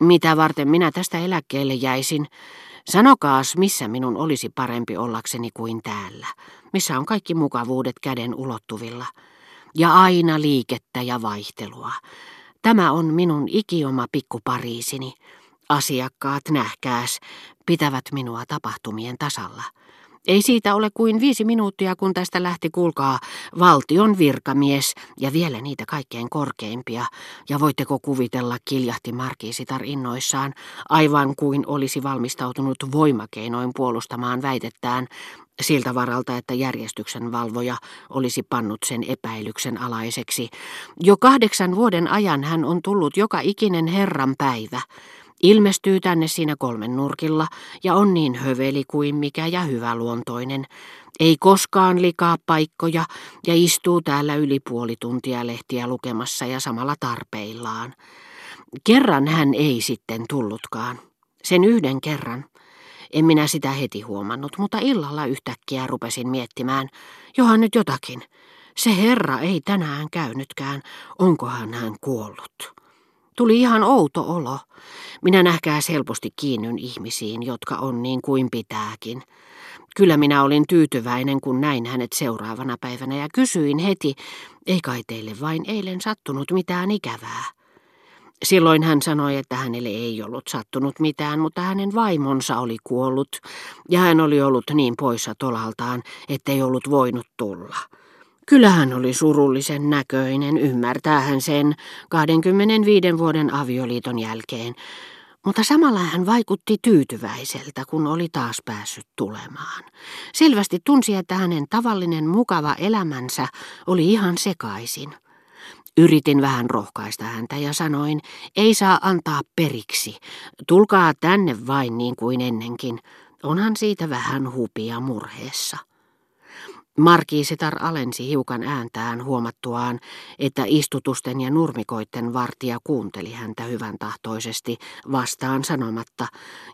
Mitä varten minä tästä eläkkeelle jäisin? Sanokaas, missä minun olisi parempi ollakseni kuin täällä, missä on kaikki mukavuudet käden ulottuvilla. Ja aina liikettä ja vaihtelua. Tämä on minun ikioma pikku Pariisini. Asiakkaat, nähkääs, pitävät minua tapahtumien tasalla. Ei siitä ole kuin viisi minuuttia, kun tästä lähti kulkaa valtion virkamies ja vielä niitä kaikkein korkeimpia. Ja voitteko kuvitella, kiljahti markiisitar innoissaan, aivan kuin olisi valmistautunut voimakeinoin puolustamaan väitettään, siltä varalta, että järjestyksen valvoja olisi pannut sen epäilyksen alaiseksi. Jo kahdeksan vuoden ajan hän on tullut joka ikinen herran päivä. Ilmestyy tänne siinä kolmen nurkilla ja on niin höveli kuin mikä ja hyväluontoinen. Ei koskaan likaa paikkoja ja istuu täällä yli puoli tuntia lehtiä lukemassa ja samalla tarpeillaan. Kerran hän ei sitten tullutkaan. Sen yhden kerran. En minä sitä heti huomannut, mutta illalla yhtäkkiä rupesin miettimään, johan nyt jotakin. Se herra ei tänään käynytkään, onkohan hän kuollut. Tuli ihan outo olo. Minä nähkääs helposti kiinnyn ihmisiin, jotka on niin kuin pitääkin. Kyllä minä olin tyytyväinen, kun näin hänet seuraavana päivänä ja kysyin heti, ei kai teille vain eilen sattunut mitään ikävää. Silloin hän sanoi, että hänelle ei ollut sattunut mitään, mutta hänen vaimonsa oli kuollut ja hän oli ollut niin poissa tolaltaan, ettei ollut voinut tulla. Kyllähän oli surullisen näköinen, ymmärtää hän sen 25 vuoden avioliiton jälkeen, mutta samalla hän vaikutti tyytyväiseltä, kun oli taas päässyt tulemaan. Selvästi tunsi, että hänen tavallinen mukava elämänsä oli ihan sekaisin. Yritin vähän rohkaista häntä ja sanoin, ei saa antaa periksi. Tulkaa tänne vain niin kuin ennenkin. Onhan siitä vähän hupia murheessa. Markiisitar alensi hiukan ääntään huomattuaan, että istutusten ja nurmikoitten vartija kuunteli häntä hyvän tahtoisesti vastaan sanomatta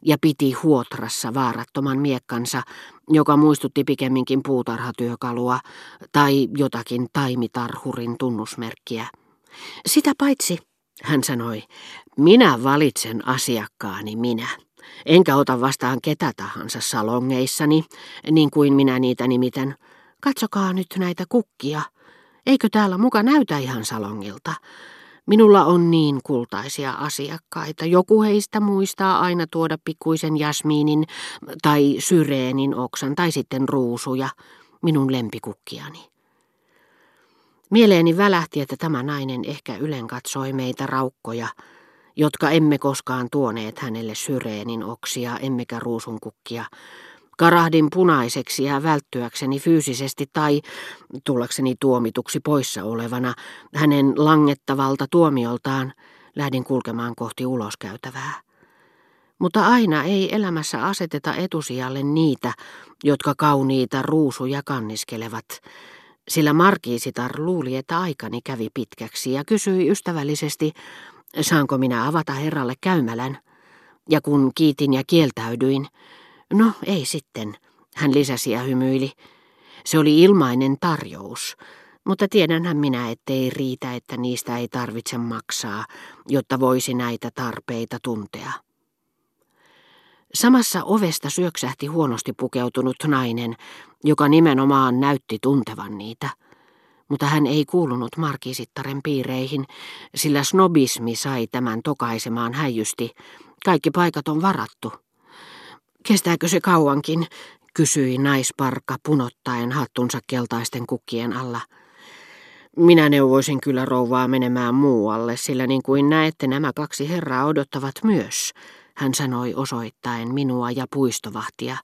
ja piti huotrassa vaarattoman miekkansa, joka muistutti pikemminkin puutarhatyökalua tai jotakin taimitarhurin tunnusmerkkiä. Sitä paitsi, hän sanoi, minä valitsen asiakkaani minä. Enkä ota vastaan ketä tahansa salongeissani, niin kuin minä niitä nimitän. Katsokaa nyt näitä kukkia. Eikö täällä muka näytä ihan salongilta? Minulla on niin kultaisia asiakkaita. Joku heistä muistaa aina tuoda pikkuisen jasmiinin tai syreenin oksan tai sitten ruusuja, minun lempikukkiani. Mieleeni välähti, että tämä nainen ehkä ylen katsoi meitä raukkoja, jotka emme koskaan tuoneet hänelle syreenin oksia emmekä ruusunkukkia, Karahdin punaiseksi ja välttyäkseni fyysisesti tai tullakseni tuomituksi poissa olevana hänen langettavalta tuomioltaan lähdin kulkemaan kohti uloskäytävää. Mutta aina ei elämässä aseteta etusijalle niitä, jotka kauniita ruusuja kanniskelevat, sillä Markiisitar luuli, että aikani kävi pitkäksi ja kysyi ystävällisesti, saanko minä avata herralle käymälän. Ja kun kiitin ja kieltäydyin, No, ei sitten, hän lisäsi ja hymyili. Se oli ilmainen tarjous, mutta tiedänhän minä, ettei riitä, että niistä ei tarvitse maksaa, jotta voisi näitä tarpeita tuntea. Samassa ovesta syöksähti huonosti pukeutunut nainen, joka nimenomaan näytti tuntevan niitä. Mutta hän ei kuulunut markisittaren piireihin, sillä snobismi sai tämän tokaisemaan häijysti. Kaikki paikat on varattu. Kestääkö se kauankin, kysyi naisparka punottaen hattunsa keltaisten kukkien alla. Minä neuvoisin kyllä rouvaa menemään muualle, sillä niin kuin näette nämä kaksi herraa odottavat myös, hän sanoi osoittaen minua ja puistovahtia.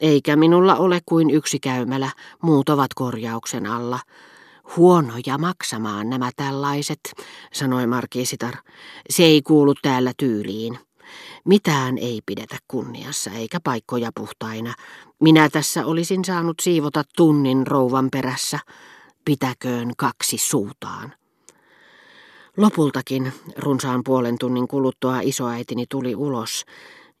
Eikä minulla ole kuin yksi käymälä, muut ovat korjauksen alla. Huonoja maksamaan nämä tällaiset, sanoi markiisitar. Se ei kuulu täällä tyyliin. Mitään ei pidetä kunniassa eikä paikkoja puhtaina. Minä tässä olisin saanut siivota tunnin rouvan perässä. Pitäköön kaksi suutaan. Lopultakin runsaan puolen tunnin kuluttua isoäitini tuli ulos,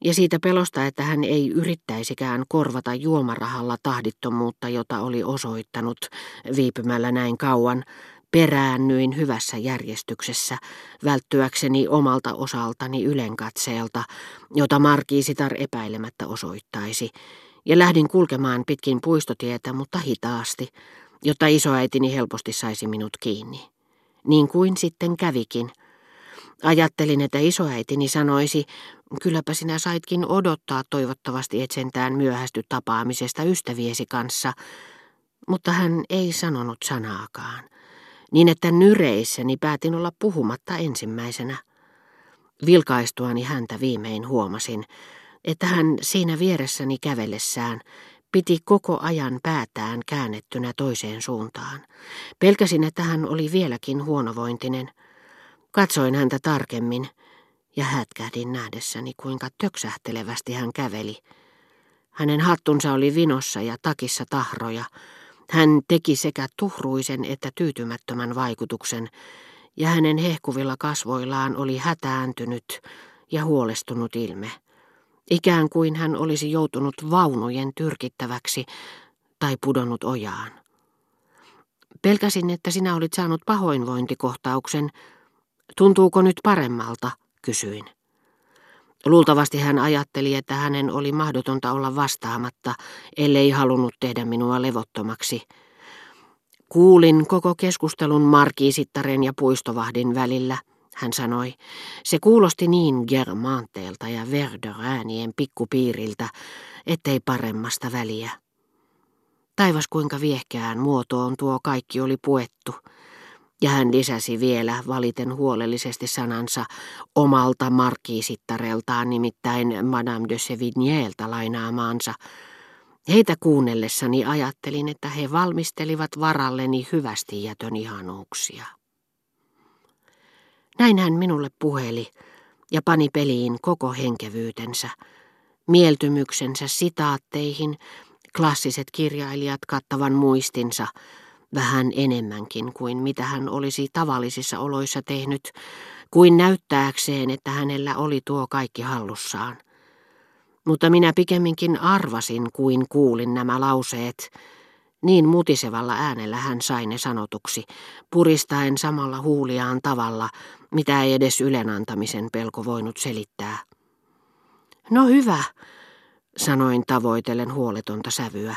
ja siitä pelosta, että hän ei yrittäisikään korvata juomarahalla tahdittomuutta, jota oli osoittanut viipymällä näin kauan, Peräännyin hyvässä järjestyksessä, välttyäkseni omalta osaltani ylenkatseelta, jota Markiisitar epäilemättä osoittaisi, ja lähdin kulkemaan pitkin puistotietä, mutta hitaasti, jotta isoäitini helposti saisi minut kiinni. Niin kuin sitten kävikin. Ajattelin, että isoäitini sanoisi, kylläpä sinä saitkin odottaa toivottavasti et sentään myöhästy tapaamisesta ystäviesi kanssa, mutta hän ei sanonut sanaakaan, niin että nyreissäni päätin olla puhumatta ensimmäisenä. Vilkaistuani häntä viimein huomasin, että hän siinä vieressäni kävellessään piti koko ajan päätään käännettynä toiseen suuntaan. Pelkäsin, että hän oli vieläkin huonovointinen. Katsoin häntä tarkemmin ja hätkähdin nähdessäni, kuinka töksähtelevästi hän käveli. Hänen hattunsa oli vinossa ja takissa tahroja. Hän teki sekä tuhruisen että tyytymättömän vaikutuksen, ja hänen hehkuvilla kasvoillaan oli hätääntynyt ja huolestunut ilme. Ikään kuin hän olisi joutunut vaunujen tyrkittäväksi tai pudonnut ojaan. Pelkäsin, että sinä olit saanut pahoinvointikohtauksen. Tuntuuko nyt paremmalta, kysyin. Luultavasti hän ajatteli, että hänen oli mahdotonta olla vastaamatta, ellei halunnut tehdä minua levottomaksi. Kuulin koko keskustelun markiisittaren ja puistovahdin välillä – hän sanoi. Se kuulosti niin germaanteelta ja verdöräänien pikkupiiriltä, ettei paremmasta väliä. Taivas kuinka viehkään muotoon tuo kaikki oli puettu. Ja hän lisäsi vielä valiten huolellisesti sanansa omalta markiisittareltaan, nimittäin Madame de Sevignéeltä lainaamaansa. Heitä kuunnellessani ajattelin, että he valmistelivat varalleni hyvästi jätön ihanuuksia. Näin hän minulle puheli ja pani peliin koko henkevyytensä, mieltymyksensä sitaatteihin, klassiset kirjailijat kattavan muistinsa, vähän enemmänkin kuin mitä hän olisi tavallisissa oloissa tehnyt, kuin näyttääkseen, että hänellä oli tuo kaikki hallussaan. Mutta minä pikemminkin arvasin kuin kuulin nämä lauseet, niin mutisevalla äänellä hän sai ne sanotuksi, puristaen samalla huuliaan tavalla, mitä ei edes ylenantamisen pelko voinut selittää. No hyvä, sanoin tavoitellen huoletonta sävyä,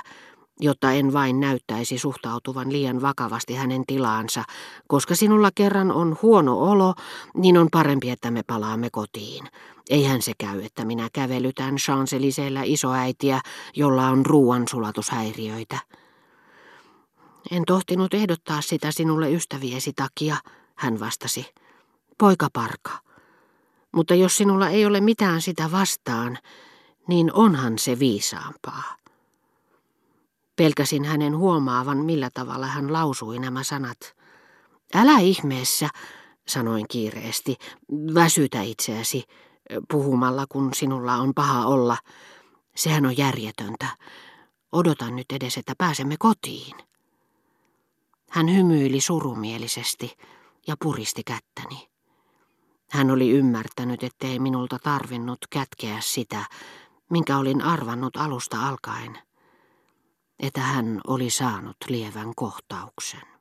jotta en vain näyttäisi suhtautuvan liian vakavasti hänen tilaansa, koska sinulla kerran on huono olo, niin on parempi, että me palaamme kotiin. Eihän se käy, että minä kävelytän Chanceliseellä isoäitiä, jolla on ruoansulatushäiriöitä. En tohtinut ehdottaa sitä sinulle ystäviesi takia, hän vastasi. Poika parka. Mutta jos sinulla ei ole mitään sitä vastaan, niin onhan se viisaampaa. Pelkäsin hänen huomaavan, millä tavalla hän lausui nämä sanat. Älä ihmeessä, sanoin kiireesti, väsytä itseäsi puhumalla, kun sinulla on paha olla. Sehän on järjetöntä. Odotan nyt edes, että pääsemme kotiin. Hän hymyili surumielisesti ja puristi kättäni. Hän oli ymmärtänyt, ettei minulta tarvinnut kätkeä sitä, minkä olin arvannut alusta alkaen, että hän oli saanut lievän kohtauksen.